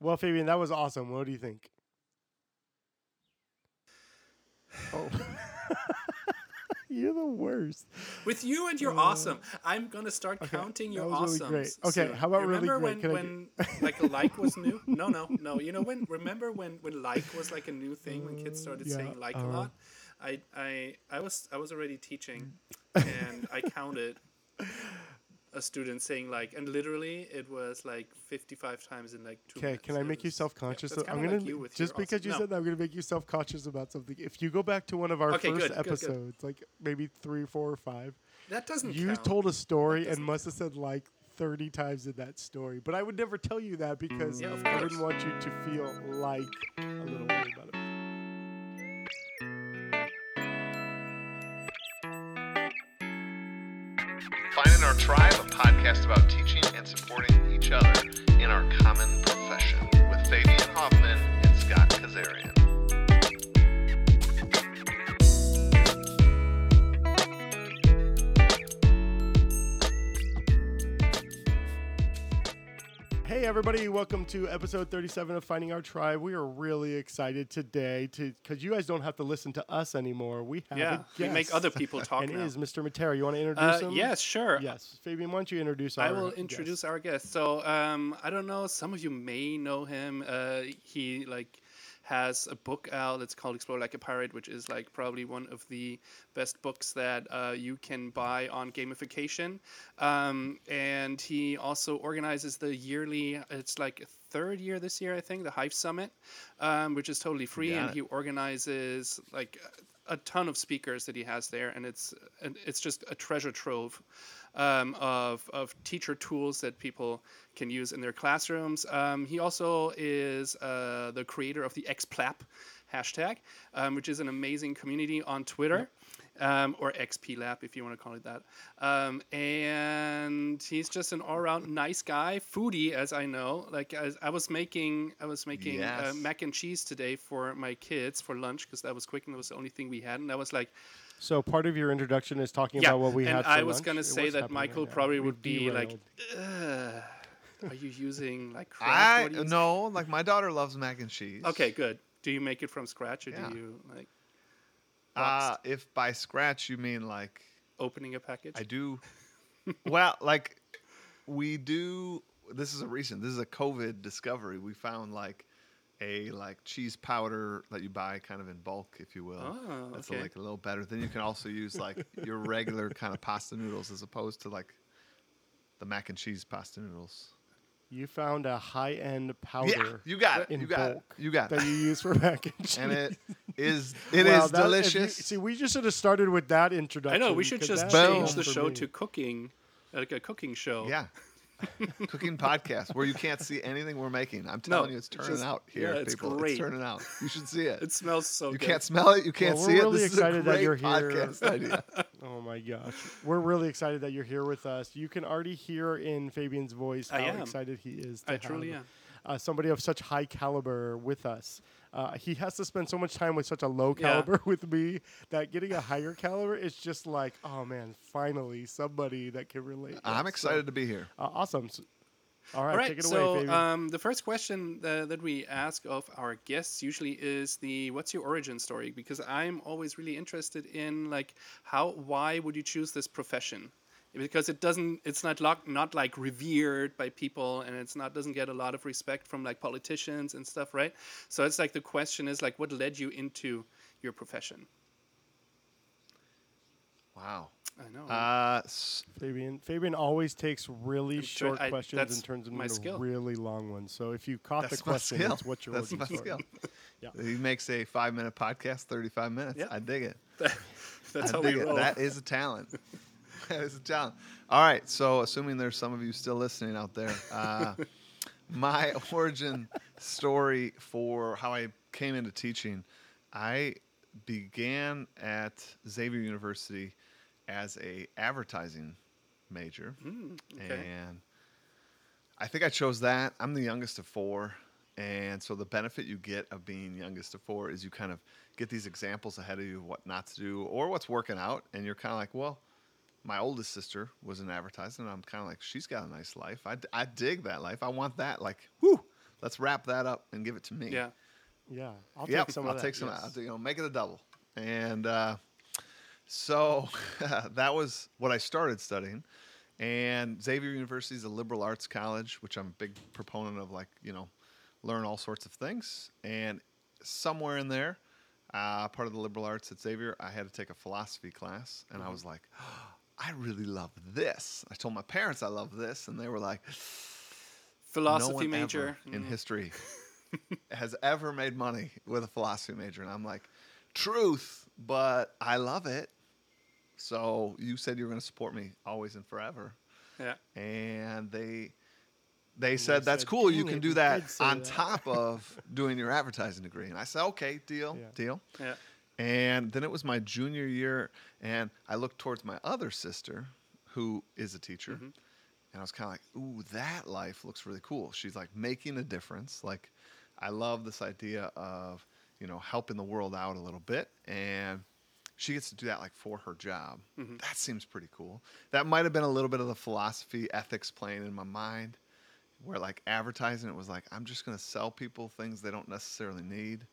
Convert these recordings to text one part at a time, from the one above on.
Well, Fabian, that was awesome. What do you think? Oh. You're the worst. With you and you're awesome. I'm gonna start okay, counting your was really awesomes. Okay, soon. how about You really remember great? When, when like like was new? No, no, no. You know when? Remember when when like was like a new thing when kids started yeah, saying like a uh-huh. lot? I I I was I was already teaching, and I counted a student saying like, and literally it was like 55 times in like two. Okay, can I make you self conscious? yeah, that's I'm gonna like you with just because you awesome- said that, I'm gonna make you self conscious about something. If you go back to one of our Okay, first good, good, good. episodes, like maybe three, four, or five, that doesn't. you count. told a story and must have said like 30 times in that story. But I would never tell you that because mm. Yeah, I wouldn't want you to feel like a little Finding Our Tribe, a podcast about teaching and supporting each other in our common Hey everybody, welcome to episode 37 of Finding Our Tribe. We are really excited today to because you guys don't have to listen to us anymore. We have Yeah, we make other people talk and now. is Mr. Matera. You want to introduce Uh, him? yes, sure. Yes, Fabian, why don't you introduce our I will guest? introduce our guest. So um, I don't know. Some of you may know him. Uh, he like has a book out. It's called Explore Like a Pirate, which is like probably one of the best books that uh, you can buy on gamification. Um, and he also organizes the yearly. It's like third year this year, I think, the Hive Summit, um, which is totally free. Got And he organizes like a ton of speakers that he has there, and it's and it's just a treasure trove um, of of teacher tools that people can use in their classrooms. Um, he also is uh, the creator of the XPLAP hashtag, um, which is an amazing community on Twitter. Um, or XP if you want to call it that. Um, and he's just an all-around nice guy, foodie, as I know. Like I, I was making, I was making uh, mac and cheese today for my kids for lunch because that was quick and that was the only thing we had. And I was like, So part of your introduction is talking yeah. about what we and had. For I was gonna say that Michael right probably We would be like, derailed. Ugh, are you using like I What you- no, like my daughter loves mac and cheese. Okay, good. Do you make it from scratch or Yeah. do you like Uh, if by scratch you mean like opening a package? I do. well, like we do. This is a recent. This is a COVID discovery. We found like a like cheese powder that you buy kind of in bulk, if you will. Oh, That's okay. like a little better. Then you can also use like your regular kind of pasta noodles as opposed to like the mac and cheese pasta noodles. You found a high-end powder. Yeah, you got it. in You got bulk it. You got that it. you use for mac and cheese. And it is it is Wow, that- if you- delicious. see, we just should have started with that introduction. I know we should just change the show me. to cooking, like a cooking show. Yeah. Cooking podcast where you can't see anything we're making. I'm telling you, it's it's turning just- out here, yeah, it's people. great. It's turning out. You should see it. It smells so good. you good. can't smell it. You can't Well, see we're it. really This excited is a that you're here. idea. Oh my gosh. We're really excited that you're here with us. You can already hear in Fabian's voice how excited he is to I have truly am. Uh, somebody of such high caliber with us. Uh, he has to spend so much time with such a low Yeah. caliber with me that getting a higher caliber is just like, oh man, finally somebody that can relate. I'm So, excited to be here. uh, awesome. S- All right, All right, take it so away, Fabian. um, the first question uh, that we ask of our guests usually is the "What's your origin story?" Because I'm always really interested in like how, why would you choose this profession? Because it doesn't, it's not lock, not like revered by people, and it's not doesn't get a lot of respect from like politicians and stuff, right? So it's like the question is like, what led you into your profession? Wow. I know. Uh, Fabian. Fabian always takes really try- short I- questions that's and turns them into skill. really long ones. So if you caught that's the my question, skill. it's what's your That's origin my story. skill. He makes a five minute podcast, 35 minutes. Yeah. I dig it. That's I how dig we it. roll. That is a talent. is a talent. All right. So, assuming there's some of you still listening out there, uh, my origin story for how I came into teaching, I began at Xavier University as a advertising major, Mm, okay. and I think I chose that. I'm the youngest of four. And so the benefit you get of being youngest of four is you kind of get these examples ahead of you of what not to do or what's working out. And you're kind of like, well, my oldest sister was in advertising. And I'm kind of like, she's got a nice life. I, I dig that life. I want that. Like, whoo, let's wrap that up and give it to me. Yeah. Yeah, I'll yep, take some I'll of that. take some. yes. I'll do- you know, make it a double. And uh, so that was what I started studying. And Xavier University is a liberal arts college, which I'm a big proponent of. Like you know, learn all sorts of things. And somewhere in there, uh, part of the liberal arts at Xavier, I had to take a philosophy class, and I was like, I really love this. I told my parents I love this, and they were like, Philosophy no major. in Mm. history has ever made money with a philosophy major. And I'm like, truth, but I love it. So you said you were going to support me always and forever. Yeah. And they they said that's said, cool. You can do that on that." top of doing your advertising degree. And I said, okay, deal, Yeah. deal. Yeah. And then it was my junior year, and I looked towards my other sister, who is a teacher, Mm-hmm. and I was kind of like, "Ooh, that life looks really cool." She's like making a difference. Like, I love this idea of you know helping the world out a little bit, and she gets to do that like for her job. Mm-hmm. That seems pretty cool. That might have been a little bit of the philosophy, ethics playing in my mind, where like advertising, it was like I'm just gonna sell people things they don't necessarily need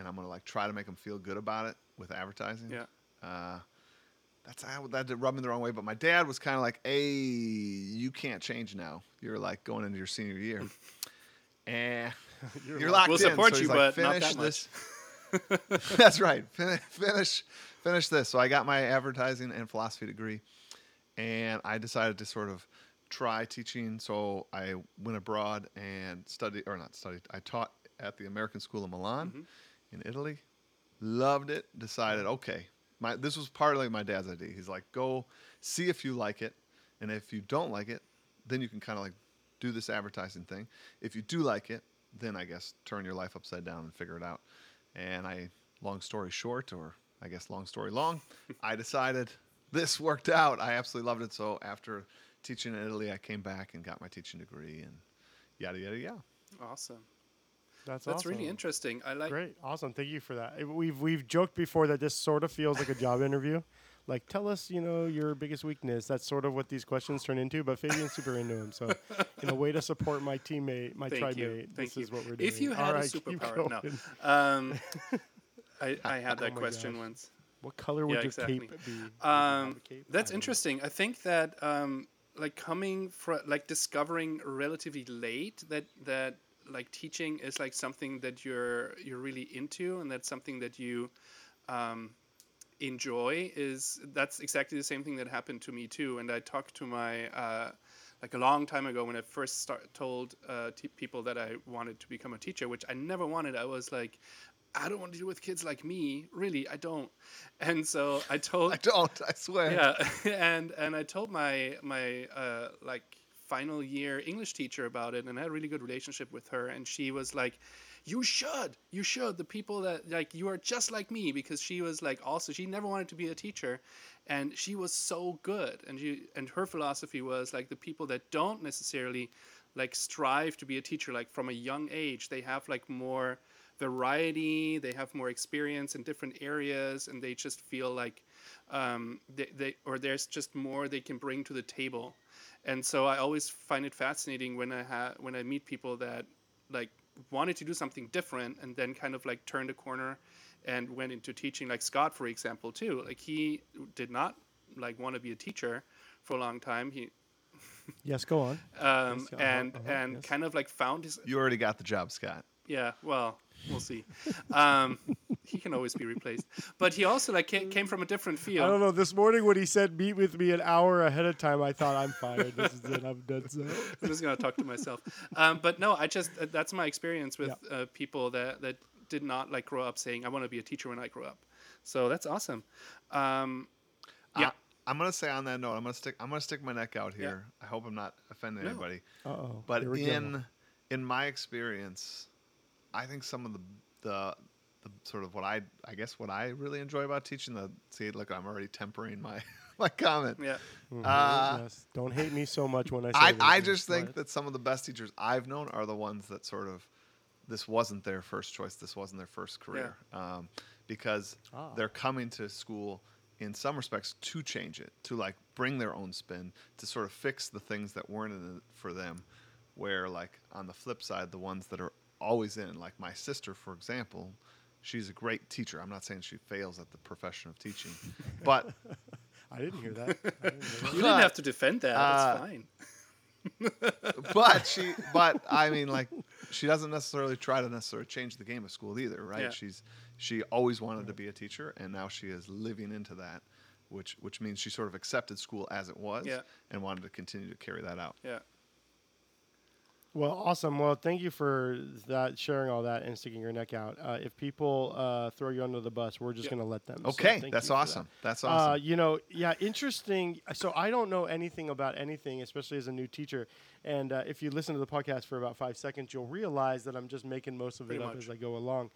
and I'm gonna like try to make them feel good about it with advertising. Yeah. Uh, that's how that did rub me the wrong way. But my dad was kind of like, "Hey, you can't change now. You're like going into your senior year, and You're you're, locked. We'll in." support so you, like, but not finish that this. that's right. Finish, finish, finish this. So I got my advertising and philosophy degree, and I decided to sort of try teaching. So I went abroad and studied, or not studied. I taught at the American School of Milan in Italy. Loved it. Decided, okay, my this was partly my dad's idea. He's like, go see if you like it, and if you don't like it, then you can kind of like do this advertising thing. If you do like it, then I guess turn your life upside down and figure it out. And I, long story short, or I guess long story long, I decided this worked out. I absolutely loved it. So after teaching in Italy, I came back and got my teaching degree and yada yada yada. Awesome. That's, That's awesome. really interesting. I like. Great, awesome. Thank you for that. We've we've joked before that this sort of feels like a job interview. Like, tell us, you know, your biggest weakness. That's sort of what these questions turn into. But Fabian's super into them, so in a way to support my teammate, my Thank you. mate, Thank this you. is what we're doing. If you had a right, superpower, no. Um, I, I had that Oh question gosh. once. What color would Yeah, your exactly. cape be? Would you have Um, cape? That's know. interesting. I think that um, like coming from like discovering relatively late that that like teaching is like something that you're you're really into and that's something that you um, enjoy is that's exactly the same thing that happened to me too. And I talked to my uh, like a long time ago when I first start, told uh, t- people that I wanted to become a teacher, which I never wanted. I was like, I don't want to deal with kids like me. Really, I don't. And so I told I don't. I swear. yeah and and i told my my uh like final year english teacher about it and i had a really good relationship with her and she was like you should you should. The people that like you are just like me because she was like also she never wanted to be a teacher and she was so good and she and her philosophy was like the people that don't necessarily like strive to be a teacher like from a young age they have like more variety they have more experience in different areas and they just feel like um, they, they or there's just more they can bring to the table and so i always find it fascinating when i ha- when i meet people that like wanted to do something different and then kind of like turned a corner and went into teaching like scott for example too like he did not like want to be a teacher for a long time he Yes, go on. um, Yes, uh-huh, and uh-huh, and yes. kind of like found his You already got the job, Scott. yeah, well, we'll see. Um, he can always be replaced, but he also like came, came from a different field. I don't know. This morning when he said meet with me an hour ahead of time, I thought I'm fired. This is it. I'm done. So. I'm just gonna talk to myself. Um, but no, I just uh, that's my experience with uh, people that that did not like grow up saying I want to be a teacher when I grow up. So that's awesome. Um, yeah, I, am gonna say on that note, I'm gonna stick. I'm gonna stick my neck out here. I hope I'm not offending No. anybody. Uh oh. But in in my experience, I think some of the the the sort of what I I guess what I really enjoy about teaching the see look I'm already tempering my my comment. yeah, Uh, yes. Don't hate me so much when I say I. I just think smart. that some of the best teachers I've known are the ones that sort of this wasn't their first choice, this wasn't their first career, um, because Ah. they're coming to school in some respects to change it, to like bring their own spin, to sort of fix the things that weren't in it for them. Where like on the flip side, the ones that are always in, like my sister, for example, she's a great teacher. I'm not saying she fails at the profession of teaching, but I didn't hear that. Didn't hear that. You didn't have to defend that. Uh, That's fine. but she but I mean like she doesn't necessarily try to necessarily change the game of school either, right? Yeah. She's she always wanted to be a teacher and now she is living into that, which which means she sort of accepted school as it was Yeah. and wanted to continue to carry that out. Yeah. Well, awesome. Well, thank you for that, sharing all that, and sticking your neck out. Uh, if people uh, throw you under the bus, we're just Yeah. going to let them. So Okay, thank that's for that. awesome. That's Uh, awesome. you know, yeah, interesting. So I don't know anything about anything, especially as a new teacher. And uh, if you listen to the podcast for about five seconds, you'll realize that I'm just making most of Pretty it up much. as I go along.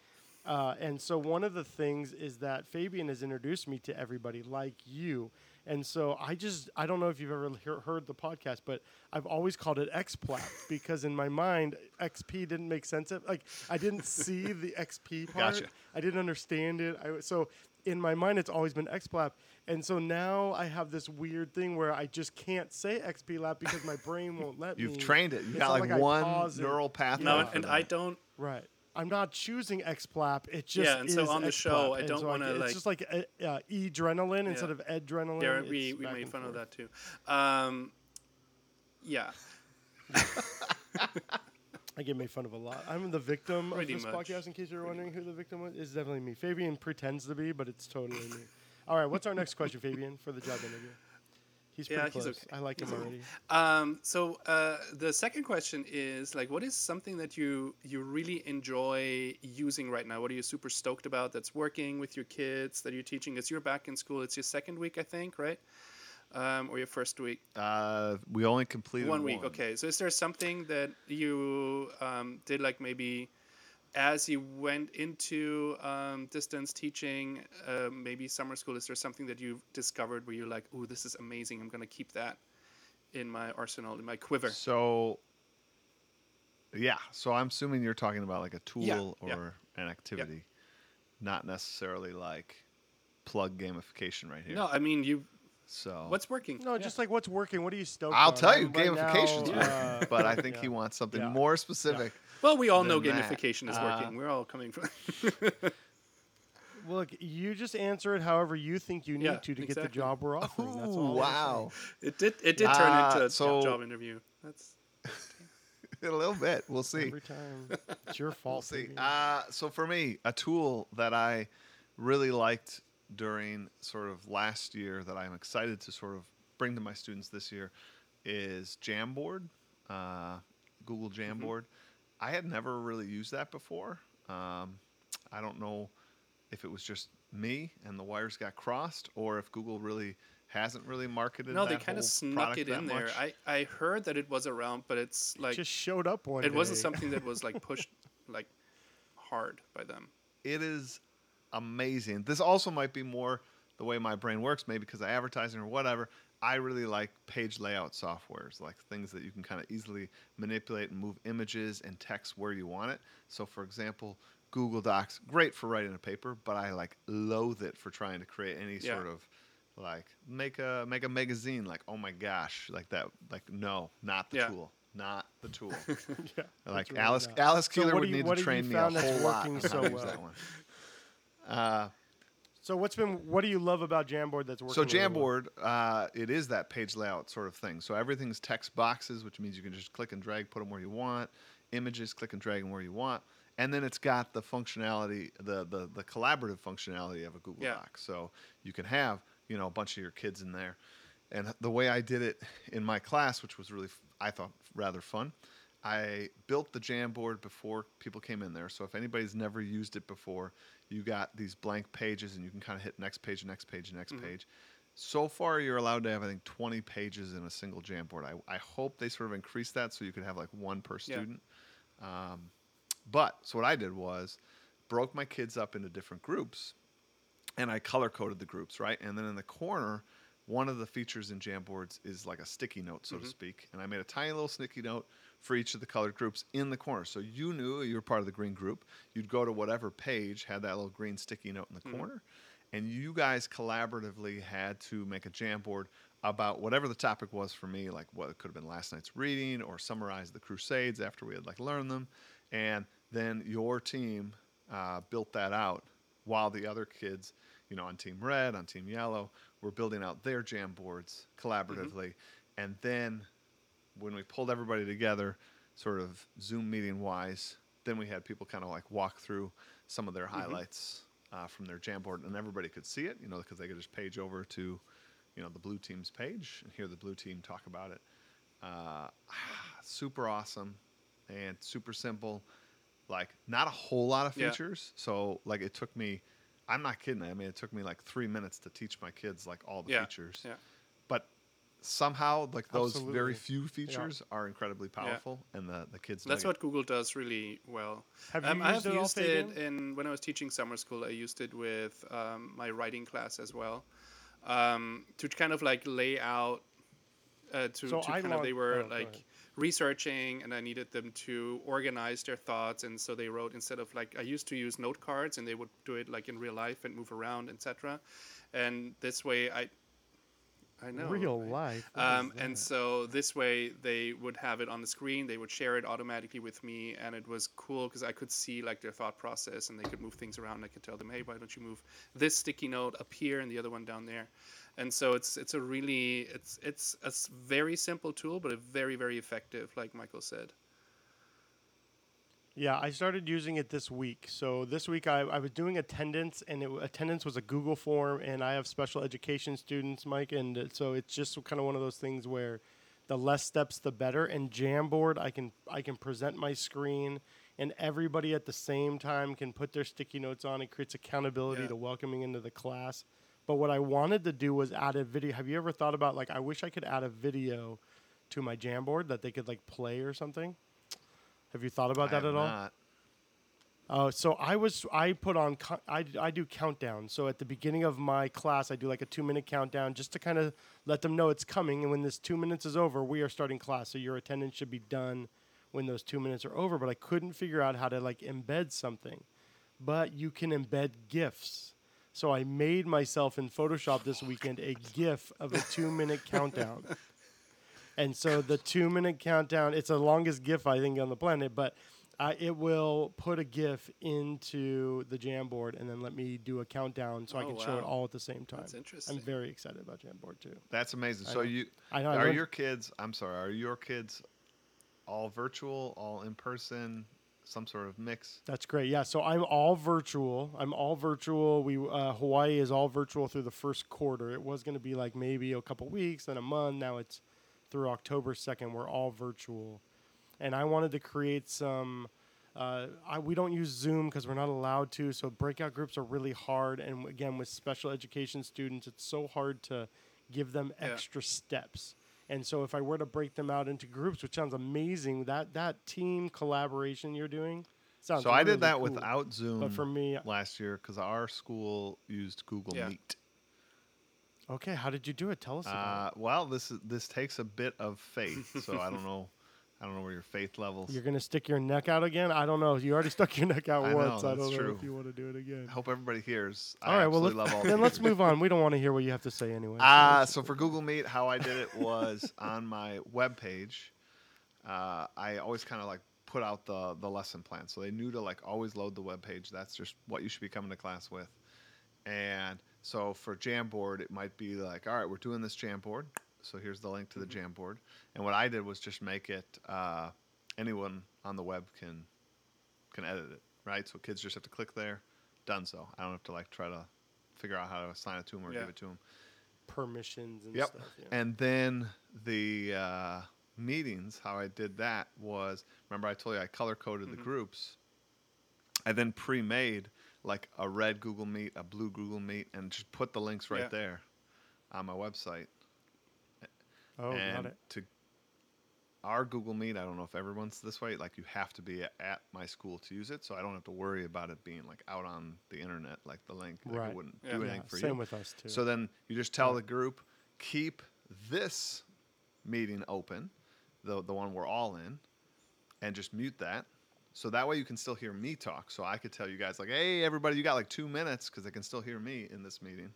Uh, and so one of the things is that Fabian has introduced me to everybody like you. And so I just, I don't know if you've ever hear, heard the podcast, but I've always called it XPLAP because in my mind, XP didn't make sense. Of, like, I didn't see the XP part. Gotcha. I didn't understand it. I, so in my mind, it's always been XPLAP. And so now I have this weird thing where I just can't say XP XPLAP because my brain won't let me. You've trained it. You It's got not like, one neural pathway. No, Yeah. and, and. I don't. Right. I'm not choosing XPLAP. It just Yeah, and so on the show, I don't so wanna, it's just like uh, adrenaline instead of adrenaline. Yeah, we, we made fun of that too. Um, yeah. I get made fun of a lot. I'm the victim Pretty of this much. podcast. In case you're wondering who the victim was, it's definitely me. Fabian pretends to be, but it's totally me. All right, what's our next question, Fabian, for the job interview? He's pretty Yeah, he's okay. I like him already. Um, so uh, the second question is like, what is something that you you really enjoy using right now? What are you super stoked about that's working with your kids that you're teaching? It's you're back in school. It's your second week, I think, right? Um, or your first week? Uh, we only completed one week. Okay. So is there something that you um, did like maybe as you went into um, distance teaching, uh, maybe summer school? Is there something that you've discovered where you're like, "Oh, this is amazing. I'm going to keep that in my arsenal, in my quiver." So, yeah. So I'm assuming you're talking about like a tool Yeah, or yeah. an activity, not necessarily like plug gamification right here. No, I mean you. So What's working? No, just like what's working. What are you stoked I'll on? tell I'm you, right gamification's now, working, uh, but I think yeah. he wants something Yeah. more specific. Well, we all know that. gamification is Uh, working. We're all coming from. Look, you just answer it however you think you need Yeah, to to get the exactly. job we're offering. That's all. I'm wow, it did. It did turn Uh, into a so- job interview. That's a little bit. We'll saying. see. Every time, it's your We'll fault. see. Fabian. Uh, so for me, a tool that I really liked during sort of last year that I'm excited to sort of bring to my students this year is Jamboard, uh, Google Jamboard. I had never really used that before. Um, I don't know if it was just me and the wires got crossed, or if Google really hasn't really marketed. no, they kind of snuck it that in there. much. I I heard that it was around, but it's like just showed up one. it wasn't something that was like pushed like hard by them. it is amazing. This also might be more the way my brain works, maybe because of advertising or whatever. I really like page layout softwares, like things that you can kind of easily manipulate and move images and text where you want it. So, for example, Google Docs, great for writing a paper, but I like loathe it for trying to create any Yeah. sort of like make a make a magazine. Like, oh my gosh, like that. Like, no, not the Yeah. tool, not the tool. yeah, Like really Alice, not. Alice Keeler what would you- need to train me a found that's whole lot working on how so well? that one. Uh, So what's been? What do you love about Jamboard that's working? so really well? Jamboard, uh, it is that page layout sort of thing. So everything's text boxes, which means you can just click and drag, put them where you want. Images, click and drag them where you want. And then it's got the functionality, the the, the collaborative functionality of a Google Yeah. Doc. So you can have you know a bunch of your kids in there. And the way I did it in my class, which was really I thought rather fun, I built the Jamboard before people came in there. So if anybody's never used it before, you got these blank pages and you can kind of hit next page, next page, next Mm-hmm. page. So far, you're allowed to have, I think, 20 pages in a single Jamboard. I, I hope they sort of increase that so you could have like one per Yeah. student. Um, but so what I did was broke my kids up into different groups and I color coded the groups, right? And then in the corner, one of the features in Jamboards is like a sticky note, so to speak. And I made a tiny little sticky note for each of the colored groups in the corner. So you knew you were part of the green group. You'd go to whatever page had that little green sticky note in the corner. And you guys collaboratively had to make a Jamboard about whatever the topic was for me, like what it could have been last night's reading or summarize the Crusades after we had like learned them, and then your team uh, built that out while the other kids, you know, on Team Red, on Team Yellow, were building out their jam boards collaboratively, and then when we pulled everybody together, sort of Zoom meeting wise, then we had people kind of like walk through some of their highlights uh, from their Jamboard, and everybody could see it, you know, because they could just page over to, you know, the blue team's page and hear the blue team talk about it. Uh, super awesome and super simple. Like not a whole lot of Yeah. features, so like it took me. I'm not kidding. I mean, it took me like three minutes to teach my kids like all the Yeah, features yeah. But somehow like those very few features are incredibly powerful and the, the kids That's like what Google does really well. Have you um, i have it all, used it Fabian? in when I was teaching summer school. I used it with um, my writing class as well, um, to kind of like lay out. Uh, to, So to I kind of they were oh, like researching, and I needed them to organize their thoughts, and so they wrote instead of like I used to use note cards, and they would do it like in real life and move around, etc. And this way, I I know Real life. Um, and so this way they would have it on the screen. They would share it automatically with me, and it was cool because I could see like their thought process, and they could move things around. I could tell them, hey, why don't you move this sticky note up here and the other one down there? And so it's it's a really it's it's a very simple tool, but a very very effective, like Michael said. Yeah, I started using it this week. So this week I, I was doing attendance, and it, attendance was a Google form, and I have special education students, Mike, and so it's just kind of one of those things where the less steps, the better. And Jamboard, I can I can present my screen, and everybody at the same time can put their sticky notes on. It creates accountability Yeah. to welcoming into the class. But what I wanted to do was add a video. Have you ever thought about like I wish I could add a video to my Jamboard that they could like play or something? Have you thought about I that at all? not. Oh, so I was I put on co- I, I do countdown. So at the beginning of my class, I do like a two minute countdown just to kind of let them know it's coming. And when this two minutes is over, we are starting class. So your attendance should be done when those two minutes are over. But I couldn't figure out how to like embed something. But you can embed gifs. So I made myself in Photoshop this weekend a GIF of a two minute countdown. And so the two minute countdown, it's the longest GIF I think on the planet, but uh, it will put a GIF into the Jamboard and then let me do a countdown so I Oh, can show it all at the same time. That's interesting. I'm very excited about Jamboard too. That's amazing. I So know. you, I know, are learned- your kids? I'm sorry. Are your kids all virtual, all in person, some sort of mix? That's great. Yeah. So I'm all virtual. I'm all virtual. We uh, Hawaii is all virtual through the first quarter. It was going to be like maybe a couple weeks, then a month. Now it's through October second. We're all virtual, and I wanted to create some. Uh, I, we don't use Zoom because we're not allowed to. So breakout groups are really hard, and again, with special education students, it's so hard to give them Yeah. extra steps. And so, if I were to break them out into groups, which sounds amazing, that that team collaboration you're doing sounds. So I did that cool. without Zoom But for me, last year because our school used Google Yeah. Meet. Okay, how did you do it? Tell us Uh, about it. well, this is this takes a bit of faith, so I don't know. I don't know where your faith levels. You're gonna stick your neck out again? I don't know. You already stuck your neck out I know, once. I don't know true. if you want to do it again. I hope everybody hears. All I right, well, all then let's move on. We don't want to hear what you have to say anyway. Ah, Uh, let's- so for Google Meet, how I did it was on my webpage. Uh, I always kind of like put out the the lesson plan, so they knew to like always load the web page. That's just what you should be coming to class with. And so for Jamboard, it might be like, all right, we're doing this Jamboard. So here's the link to the Jamboard. And what I did was just make it uh, anyone on the web can can edit it, right? So kids just have to click there, done. So I don't have to like try to figure out how to assign it to them or Yeah. give it to them. permissions and Yep. stuff. Yeah. And then the uh, meetings, how I did that was remember I told you I color coded the groups. I then pre made like a red Google Meet, a blue Google Meet, and just put the links right Yeah. there on my website. oh, and got it. to our Google Meet, I don't know if everyone's this way. Like you have to be at my school to use it, so I don't have to worry about it being like out on the internet, like the link. Like Right. it wouldn't Yeah. do Yeah, anything for same you. with us too. So then you just tell the group, keep this meeting open, the the one we're all in, and just mute that. So that way you can still hear me talk. So I could tell you guys like, hey, everybody, you got like two minutes because they can still hear me in this meeting.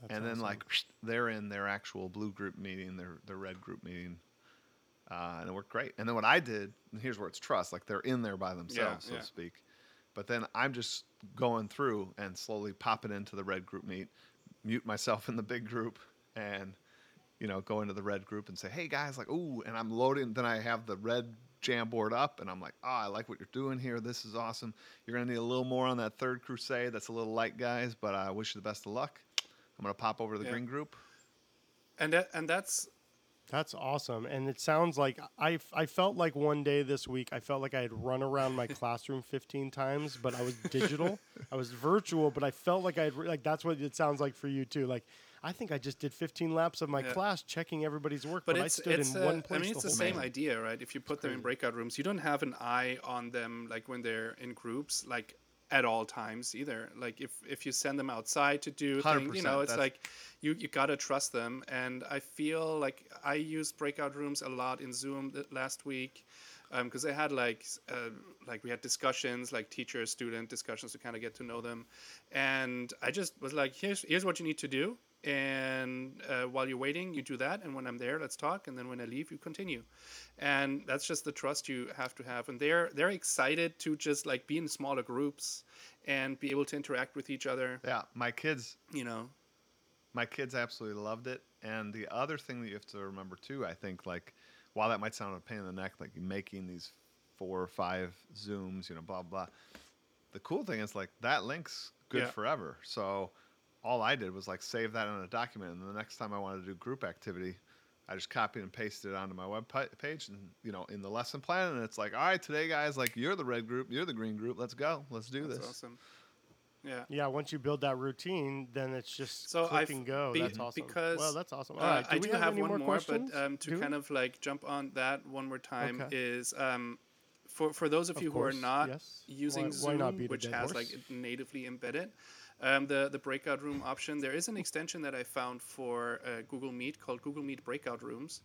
That's and then awesome. like they're in their actual blue group meeting, their their red group meeting, uh, and it worked great. And then what I did, and here's where it's trust, like they're in there by themselves, so yeah. to speak. But then I'm just going through and slowly popping into the red group meet, mute myself in the big group, and you know go into the red group and say, hey guys, like ooh, and I'm loading. Then I have the red Jamboard up, and I'm like, oh, I like what you're doing here. This is awesome. You're gonna need a little more on that third crusade. That's a little light, guys, but I wish you the best of luck. I'm gonna pop over to the Yeah. green group. and that and that's That's awesome. And it sounds like I, I felt like one day this week, I felt like I had run around my classroom 15 times, but I was digital. I was virtual, but I felt like I had, re- like, that's what it sounds like for you too. Like, I think I just did 15 laps of my Yeah. class checking everybody's work, but, but I stood in a- one place I mean, it's the, whole same idea, right? If you put them in breakout rooms, you don't have an eye on them like when they're in groups, like at all times either. Like if if you send them outside to do things, you know, it's like you you gotta trust them. And I feel like I used breakout rooms a lot in Zoom th- last week. Because I had like uh, like we had discussions like teacher student discussions to kind of get to know them, and I just was like here's here's what you need to do, and uh, while you're waiting, you do that. And when I'm there, let's talk. And then when I leave, you continue. And that's just the trust you have to have. And they're they're excited to just like be in smaller groups and be able to interact with each other. Yeah, my kids, You know. my kids absolutely loved it. And the other thing that you have to remember too, I think, like, while that might sound a pain in the neck, like making these four or five zooms, you know, blah blah. The cool thing is like that link's good Yeah. forever. So all I did was like save that in a document, and the next time I wanted to do group activity, I just copied and pasted it onto my web pi- page, and you know, in the lesson plan, and it's like, all right, today, guys, like you're the red group, you're the green group, let's go, let's do That's this. awesome. Yeah. Yeah, once you build that routine, then it's just So click I've and go. be- that's awesome. because, well, that's awesome. Uh, All right, I do do we have, any one more, more, but um, to Do we? kind of like jump on that one more time Okay. is um, for for those of, Of you course, who are not yes. using Why- Zoom, not which has horse? like natively embedded. Um, the the breakout room option. There is an extension that I found for uh, Google Meet called Google Meet Breakout Rooms,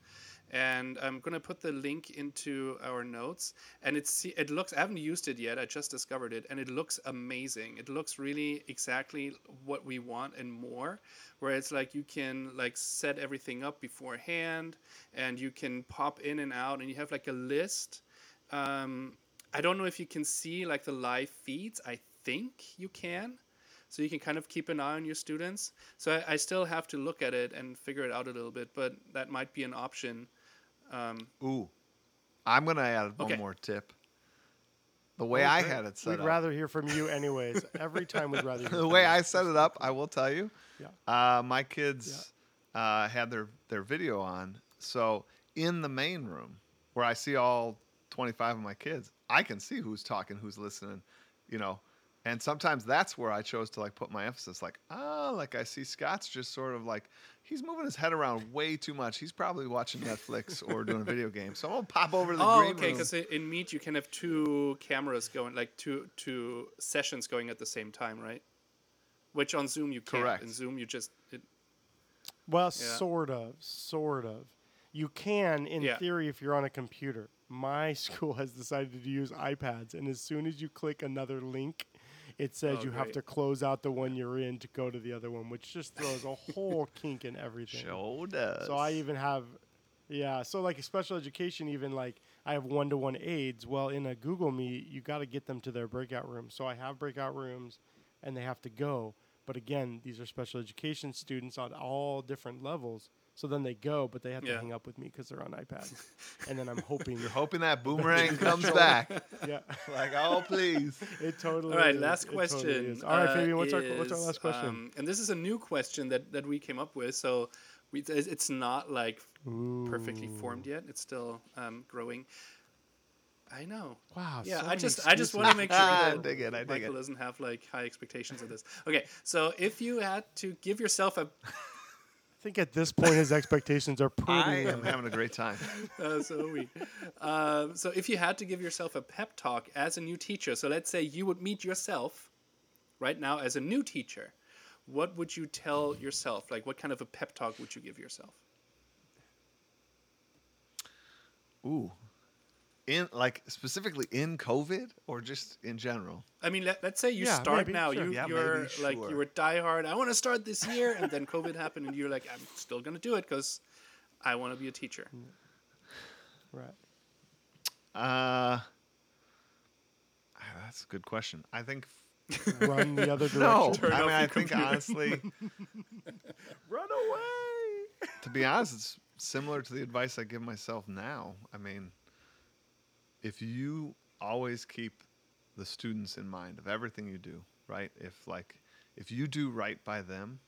and I'm gonna put the link into our notes. And it's it looks I haven't used it yet. I just discovered it, and it looks amazing. It looks really exactly what we want and more. Where it's like you can like set everything up beforehand, and you can pop in and out, and you have like a list. Um, I don't know if you can see like the live feeds. I think you can. So you can kind of keep an eye on your students. So I, I still have to look at it and figure it out a little bit, but that might be an option. Um, Ooh, I'm gonna add one Okay. more tip. The way I had it set up. We'd rather hear from you, anyways. Every time we'd rather. Hear the from way you. I set it up, I will tell you. Yeah. Uh, my kids uh, had their their video on, so in the main room where I see all 25 of my kids, I can see who's talking, who's listening, you know. And sometimes that's where I chose to like put my emphasis. Like, ah, like I see Scott's just sort of like he's moving his head around way too much. He's probably watching Netflix or doing a video game. So I'm gonna pop over to the oh, green okay. Because in Meet you can have two cameras going, like two two sessions going at the same time, right? Which on Zoom you can't. Correct. In Zoom you just it, Well, Yeah. sort of, sort of. You can, in Yeah. theory, if you're on a computer. My school has decided to use iPads, and as soon as you click another link, it says Oh, you have to close out the one you're in to go to the other one, which just throws a whole kink in everything. Does. So I even have, yeah. So like special education, even like I have one to one aides. Well, in a Google Meet, you got to get them to their breakout room. So I have breakout rooms, and they have to go. But again, these are special education students on all different levels. So then they go, but they have to Yeah. hang up with me because they're on iPad. and then I'm hoping, You're hoping that boomerang comes back. yeah, Like, oh please. it totally. All right, is. last It totally question. is. All right, uh, Fabian, what's our what's our is, last question? um, and this is a new question that, that we came up with. So we, it's it's not like perfectly formed yet. It's still um, growing. I know. wow. Yeah, so I many just I just want to excuses. make sure I that dig it, I dig Michael it. doesn't have like high expectations of this. Okay, so if you had to give yourself a I think at this point his expectations are pretty. I low. am having a great time. uh, so are we. Um, so if you had to give yourself a pep talk as a new teacher, so let's say you would meet yourself right now as a new teacher, what would you tell yourself? Like, what kind of a pep talk would you give yourself? Ooh. In like specifically in COVID or just in general? I mean, let, let's say you Yeah, start maybe, now. sure. You Yeah, you're maybe, like sure. you were diehard. I want to start this year, and then COVID happened, and you're like, I'm still gonna do it because I want to be a teacher. Right. Uh, ah, that's a good question. I think Run the other direction. no. Turn I mean, I think computer. honestly, Run away. to be honest, it's similar to the advice I give myself now. I mean, if you always keep the students in mind of everything you do, right? If like if you do right by them,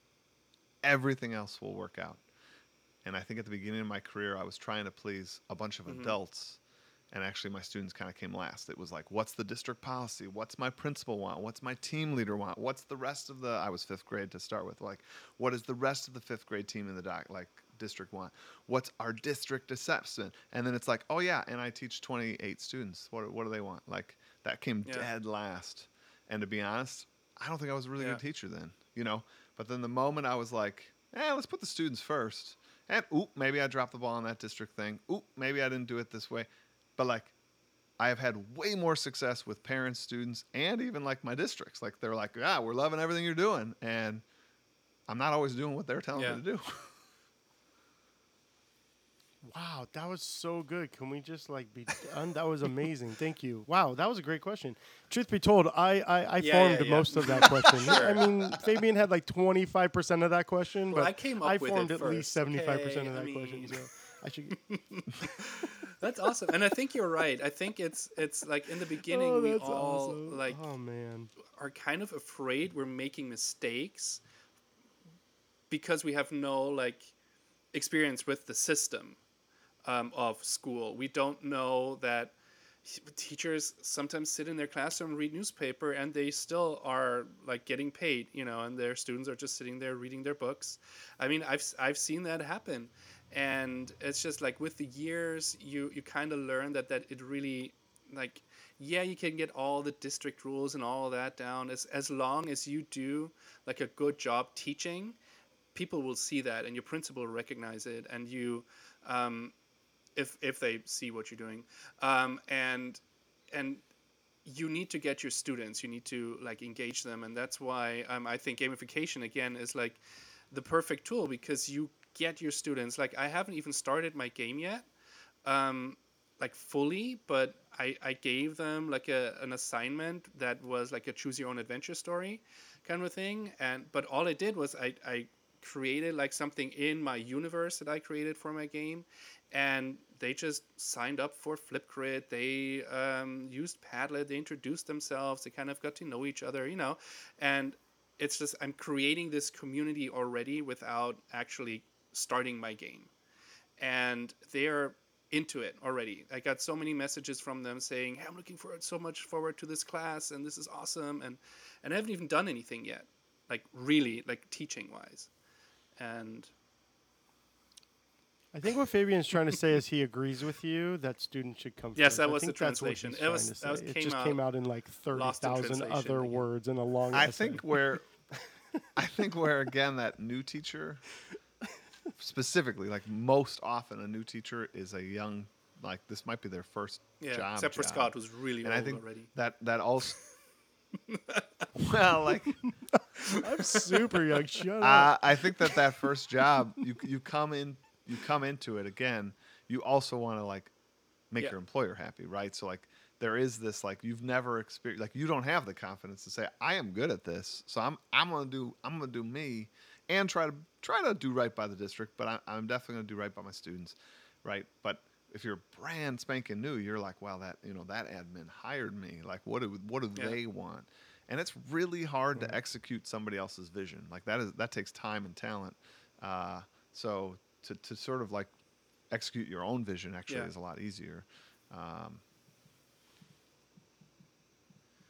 everything else will work out. And I think at the beginning of my career, I was trying to please a bunch of mm-hmm. adults, and actually my students kind of came last. It was like, what's the district policy? What's my principal want? What's my team leader want? What's the rest of the? I was fifth grade to start with. Like, what does the rest of the fifth grade team in the doc like district want? What's our district assessment? And then it's like, oh yeah, and I teach 28 students. What what do they want? Like that came Yeah. dead last. And to be honest, I don't think I was a really Yeah. good teacher then. You know. But then the moment I was like, eh, let's put the students first. And oop, maybe I dropped the ball on that district thing. Oop, maybe I didn't do it this way. But like, I have had way more success with parents, students, and even like my districts. Like they're like, ah, we're loving everything you're doing, and I'm not always doing what they're telling Yeah. me to do. Wow, that was so good. Can we just like be done? That was amazing. Thank you. Wow, that was a great question. Truth be told, I I, I Yeah, formed yeah, yeah. most of that question. I mean, Fabian had like twenty five percent of that question, Well, but I came up I formed at least seventy five percent of I that question. So I should. That's awesome, and I think you're right. I think it's it's like in the beginning oh, we all awesome. like Oh man. are kind of afraid we're making mistakes because we have no like experience with the system um, of school. We don't know that teachers sometimes sit in their classroom read newspaper and they still are like getting paid you know and their students are just sitting there reading their books. I mean i've i've seen that happen. And it's just like with the years you you kind of learn that that it really like yeah you can get all the district rules and all that down. As as long as you do like a good job teaching people will see that and your principal will recognize it. And you um, if if they see what you're doing. Um, and and you need to get your students you need to like engage them. And that's why um, i think gamification again is like the perfect tool because you get your students like i haven't even started my game yet um, like fully but I, I gave them like a, an assignment that was like a choose your own adventure story kind of thing. And but all i did was i, I created like something in my universe that i created for my game and they just signed up for flipgrid they um, used padlet they introduced themselves they kind of got to know each other you know and it's just i'm creating this community already without actually starting my game and they're into it already. I got so many messages from them saying, "Hey, I'm looking forward so much forward to this class, and this is awesome." And and I haven't even done anything yet, like really, like teaching wise. And I think what Fabian's trying to say is he agrees with you that students should come Yes, first. that I was the think that's what translation. he's It was- trying to that was- It came just out came out in like thirty lost in thousand translation other again. words in a long. I essay. think where, I think where again that new teacher, specifically, like most often a new teacher is a young, like this might be their first yeah, job. except for job. Scott, who's really and old I think already. that that also. well, like I'm super young. Shut up. uh, I think that that first job, you you come in, you come into it again. You also want to like make Yeah. your employer happy, right? So like there is this like you've never experienced, like you don't have the confidence to say I am good at this, so I'm I'm gonna do I'm gonna do me, and try to try to do right by the district, but I, I'm definitely gonna do right by my students, right? But if you're brand spanking new, you're like, wow, that you know that admin hired me. Like, what do what do Yeah. they want? And it's really hard to execute somebody else's vision. Like that is that takes time and talent. Uh, so to to sort of like execute your own vision actually Yeah. is a lot easier. Um,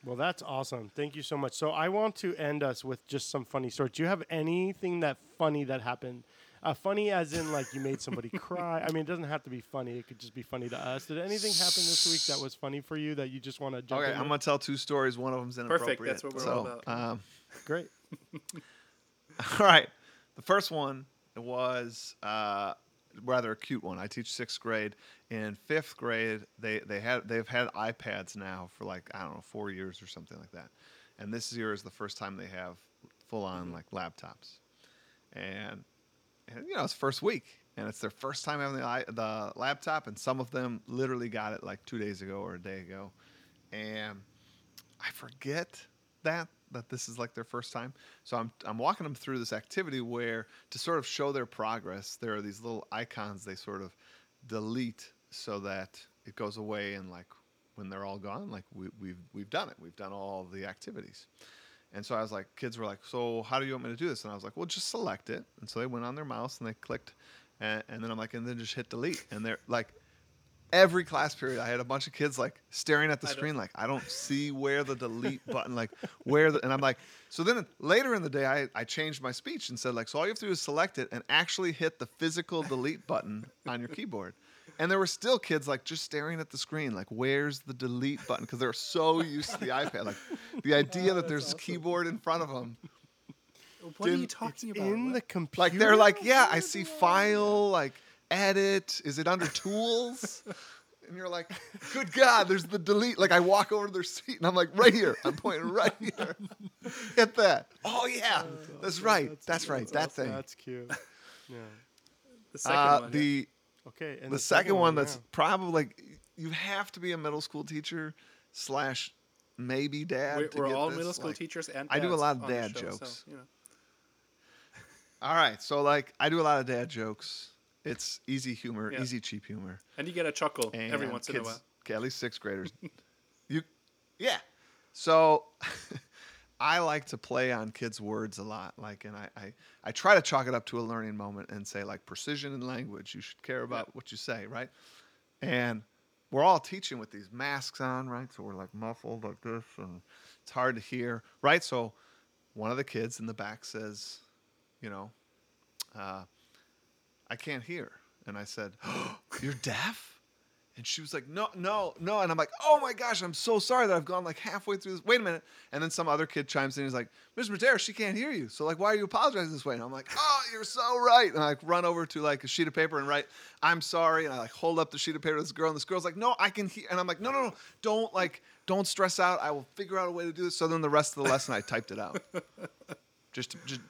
Well, that's awesome. Thank you so much. So I want to end us with just some funny stories. Do you have anything that funny that happened? Uh, funny as in like you made somebody cry. I mean, it doesn't have to be funny. It could just be funny to us. Did anything happen this week that was funny for you that you just want to jump okay, in I'm gonna tell two stories. One of them's inappropriate. Perfect, that's what we're so, all about. Um, Great. All right. The first one was uh, rather a cute one. I teach sixth grade. In fifth grade, they they had they've had iPads now for like I don't know four years or something like that, and this year is the first time they have full on like laptops, and you know it's first week and it's their first time having the the laptop, and some of them literally got it like two days ago or a day ago, and I forget that that this is like their first time. So I'm I'm walking them through this activity where to sort of show their progress, there are these little icons they sort of delete so that it goes away and like when they're all gone, like we, we've we've done it. We've done all the activities. And so I was like, kids were like, so how do you want me to do this? And I was like, well, just select it. And so they went on their mouse and they clicked, and, and then I'm like, and then just hit delete. And they're like, every class period, I had a bunch of kids like staring at the I screen, like I don't see where the delete button, like where the, and I'm like, so then later in the day, I, I changed my speech and said like, so all you have to do is select it and actually hit the physical delete button on your keyboard. And there were still kids like just staring at the screen, like, where's the delete button? Because they're so used to the iPad. Like, the idea that there's a keyboard in front of them. What are you talking about? in What? the computer. Like, they're like, yeah, I see file, like, edit. Is it under tools? And you're like, good God, there's the delete. Like, I walk over to their seat and I'm like, right here. I'm pointing right here. Hit that. Oh, yeah. That's right. That's, right. That awesome. thing. That's cute. Yeah. the second Uh, one. the Okay. And the, second, one, that's yeah. probably like you have to be a middle school teacher slash maybe dad. we're, to we're get all this, middle school like- teachers and I do a lot of dad show, so, jokes. you know. All right, so like I do a lot of dad jokes. It's easy humor, Yeah. easy cheap humor. and you get a chuckle And every once in a while. okay, at least sixth graders. you, yeah. So I like to play on kids' words a lot. Like, and I, I, I try to chalk it up to a learning moment and say like precision in language. You should care about what you say, right? And we're all teaching with these masks on, right? So we're like muffled like this, and it's hard to hear, right? So one of the kids in the back says, you know, uh, I can't hear. And I said, oh, You're deaf? And she was like, No, no, no. And I'm like, Oh my gosh, I'm so sorry that I've gone like halfway through this. Wait a minute. And then some other kid chimes in and he's like, Ms. Matera, she can't hear you. So, like, why are you apologizing this way? And I'm like, Oh, you're so right. And I like run over to like a sheet of paper and write, I'm sorry. And I like hold up the sheet of paper to this girl. And this girl's like, No, I can hear. And I'm like, No, no, no. Don't like, don't stress out. I will figure out a way to do this. So then the rest of the lesson, I typed it out. Just, just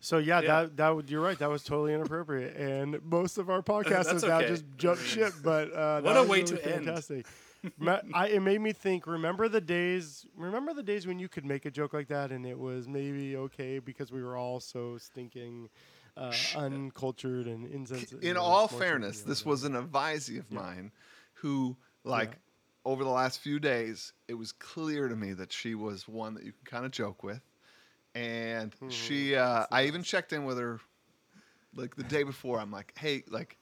So yeah, Yeah. that that would, you're right. That was totally inappropriate, and most of our podcast That's has now okay. just jumped ship. But uh, What that a was way really to end. fantastic. Ma- I, it made me think. Remember the days? Remember the days when you could make a joke like that, and it was maybe okay because we were all so stinking uh, uncultured and insensitive. in all fairness, this was an advisee of mine who, like, over the last few days, it was clear to me that she was one that you can kind of joke with. And she, uh, I even checked in with her, like, the day before. I'm like, hey, like,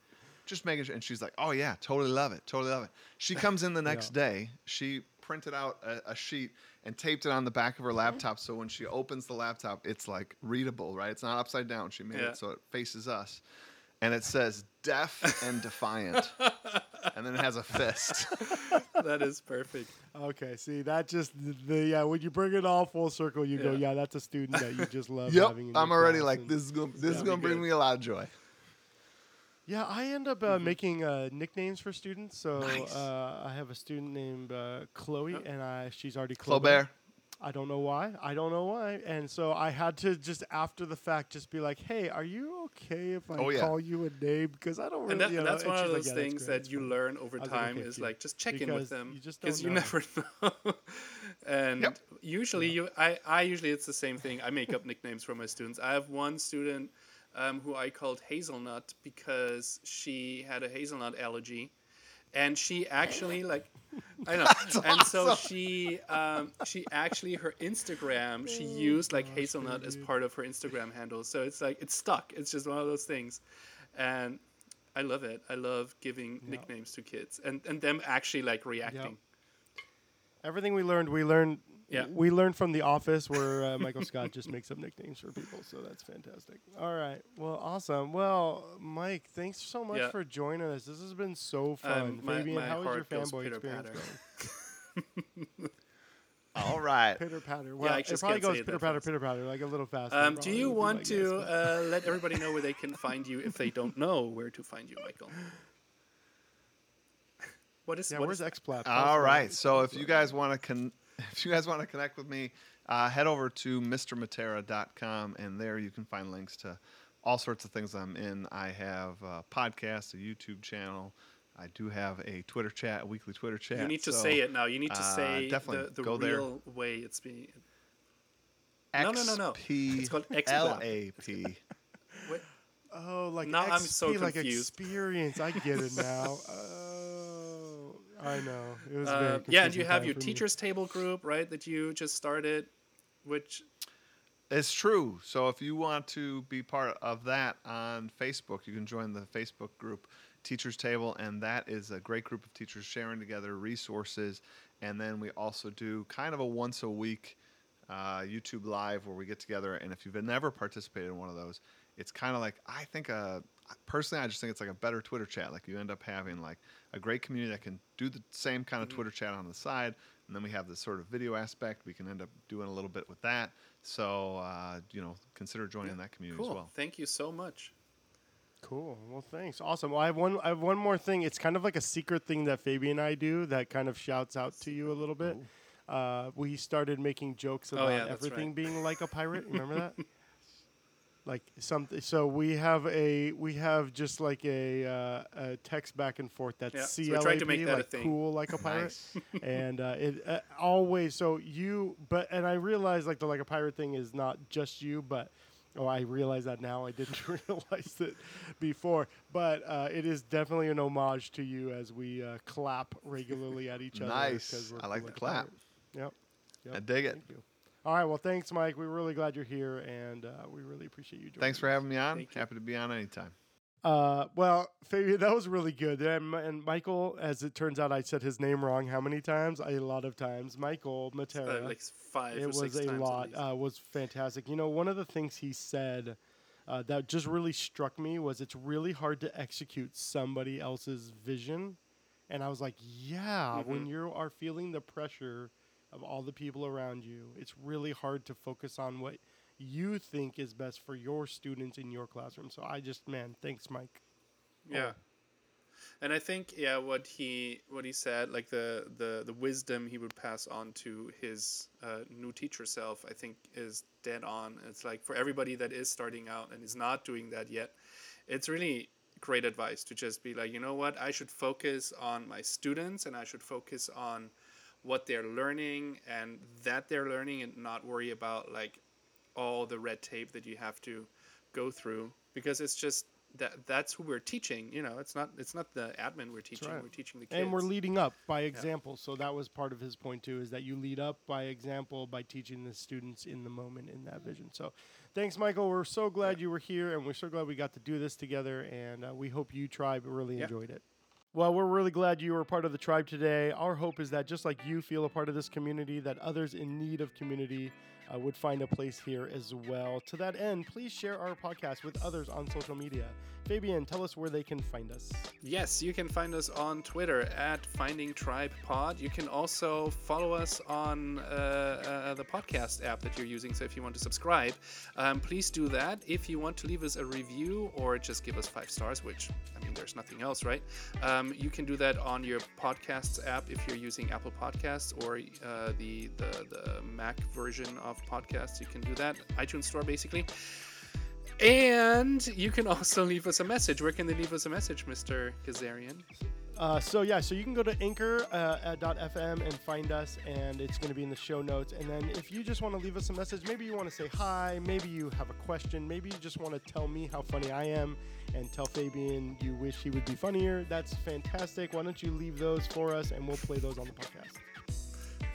just making sure. And she's like, oh, yeah, totally love it. Totally love it. She comes in the next day. She printed out a, a sheet and taped it on the back of her laptop. So when she opens the laptop, it's like readable, right? It's not upside down. She made Yeah. it so it faces us and it says deaf and defiant and then it has a fist that is perfect. Okay, see that just the, the yeah. When you bring it all full circle, you go, Yeah. yeah, that's a student that you just love. yep having in i'm already like this is gonna this is gonna bring good. me a lot of joy Yeah, I end up uh, making uh, nicknames for students. So Nice. uh, I have a student named uh, Chloe, Yep. and I she's already Claubert. I don't know why. I don't know why. And so I had to just after the fact just be like, "Hey, are you okay if I Oh, yeah. call you a name? Because I don't really." And, that, you and know," that's one she's of like, those "Yeah, things that you learn over I was like, time okay, is cute. like just check in with them because don't you never know. and Yep. usually, you I, I usually it's the same thing. I make up nicknames for my students. I have one student um, who I called Hazelnut because she had a hazelnut allergy. And she actually like, I know, and so she, um, she actually her Instagram she Oh, used like hazelnut as part of her Instagram handle. So it's like it's stuck. It's just one of those things, and I love it. I love giving Yeah. nicknames to kids and and them actually like reacting. Everything we learned, we learned. Yeah. We learned from The Office, where uh, Michael Scott just makes up nicknames for people. So that's fantastic. All right. Well, awesome. Well, Mike, thanks so much Yeah. for joining us. This has been so fun. Um, my- Fabian, my how was your fanboy experience going? All right. Pitter patter. Well, I it just probably can't say goes it pitter patter, pitter patter, like a little faster. Um, do you want my to guess, uh, let everybody know where they can find you if they don't know where to find you, Michael? What is yeah, what where's is- XPlap? All right. So if you guys want to con- if you guys want to connect with me, uh, head over to mrmatera.com and there you can find links to all sorts of things I'm in. I have a podcast, a YouTube channel. I do have a Twitter chat, a weekly Twitter chat. You need to so say it now. You need to uh, say definitely the, the go there. real way it's being. No, no, no, no. It's called XPlap. L-A-P. Wait, Oh, like Now I'm so XP, like confused. experience. I get it now. Oh, I know. It was very uh, yeah, and you have your for me. teachers table group, right? That you just started, which It's true. So if you want to be part of that on Facebook, you can join the Facebook group Teachers Table, and that is a great group of teachers sharing together resources. And then we also do kind of a once a week uh, YouTube live where we get together. And if you've never participated in one of those, it's kind of like I think a personally, I just think it's like a better Twitter chat. Like you end up having like a great community that can do the same kind of Twitter chat on the side, and then we have this sort of video aspect. We can end up doing a little bit with that. So uh, you know, consider joining that community cool. as well. Thank you so much. Cool. Well, thanks. Awesome. Well, I have one. I have one more thing. It's kind of like a secret thing that Fabian and I do that kind of shouts out to you a little bit. Uh, we started making jokes about Oh, yeah, everything right. being like a pirate. Remember that? Like something. So we have a we have just like a, uh, a text back and forth that's Yeah, so C we L tried A to make P that a like thing. cool like a pirate. Nice. and uh, it uh, always so you but and I realize like the like a pirate thing is not just you, but oh I realize that now. I didn't realize it before, but uh, it is definitely an homage to you as we uh, clap regularly at each other. Nice. 'cause we're I like the clap. pirate. Yep. yep. I dig it. Thank you. All right. Well, thanks, Mike. We're really glad you're here, and uh, we really appreciate you joining. Thanks for us. having me on. Thank you. Happy to be on anytime. Uh, well, Fabian, that was really good. And, and Michael, as it turns out, I said his name wrong. How many times? A lot of times. Michael Uh, Matera. like five it or was six a times lot. Uh, was fantastic. You know, one of the things he said uh, that just really struck me was it's really hard to execute somebody else's vision. And I was like, yeah, when Mhm. you are feeling the pressure of all the people around you, it's really hard to focus on what you think is best for your students in your classroom. So I just, man, thanks, Mike. Yeah. And I think yeah, what he what he said, like the the the wisdom he would pass on to his uh, new teacher self, I think is dead on. It's like for everybody that is starting out and is not doing that yet, it's really great advice to just be like, you know what, I should focus on my students and I should focus on what they're learning and that they're learning and not worry about like all the red tape that you have to go through because it's just that that's who we're teaching you know it's not it's not the admin we're teaching right. we're teaching the kids And we're leading up by example. So that was part of his point too, is that you lead up by example by teaching the students in the moment in that vision. So thanks, Michael. We're so glad you were here, and we're so glad we got to do this together. And uh, we hope you tribe really Yeah. enjoyed it. Well, we're really glad you were part of the tribe today. Our hope is that just like you feel a part of this community, that others in need of community uh, would find a place here as well. To that end, please share our podcast with others on social media. Fabian, tell us where they can find us. Yes, you can find us on Twitter at Finding Tribe Pod. You can also follow us on uh, uh, the podcast app that you're using. So if you want to subscribe, um, please do that. If you want to leave us a review or just give us five stars, which I mean, there's nothing else, right? Um, you can do that on your podcasts app if you're using Apple Podcasts or uh, the, the the Mac version of podcasts. You can do that. iTunes Store, basically. And you can also leave us a message. Where can they leave us a message, Mr. Kazarian? Uh, so yeah, so you can go to Anchor uh, .fm and find us, and it's going to be in the show notes. And then if you just want to leave us a message, maybe you want to say hi, maybe you have a question, maybe you just want to tell me how funny I am, and tell Fabian you wish he would be funnier. That's fantastic. Why don't you leave those for us, and we'll play those on the podcast.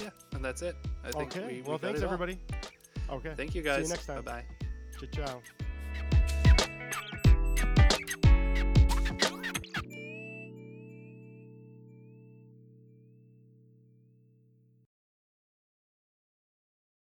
Yeah, and that's it. I think Okay. we, we well, thanks all. everybody. Okay. Thank you guys. See you next time. Bye bye. Ciao. ciao.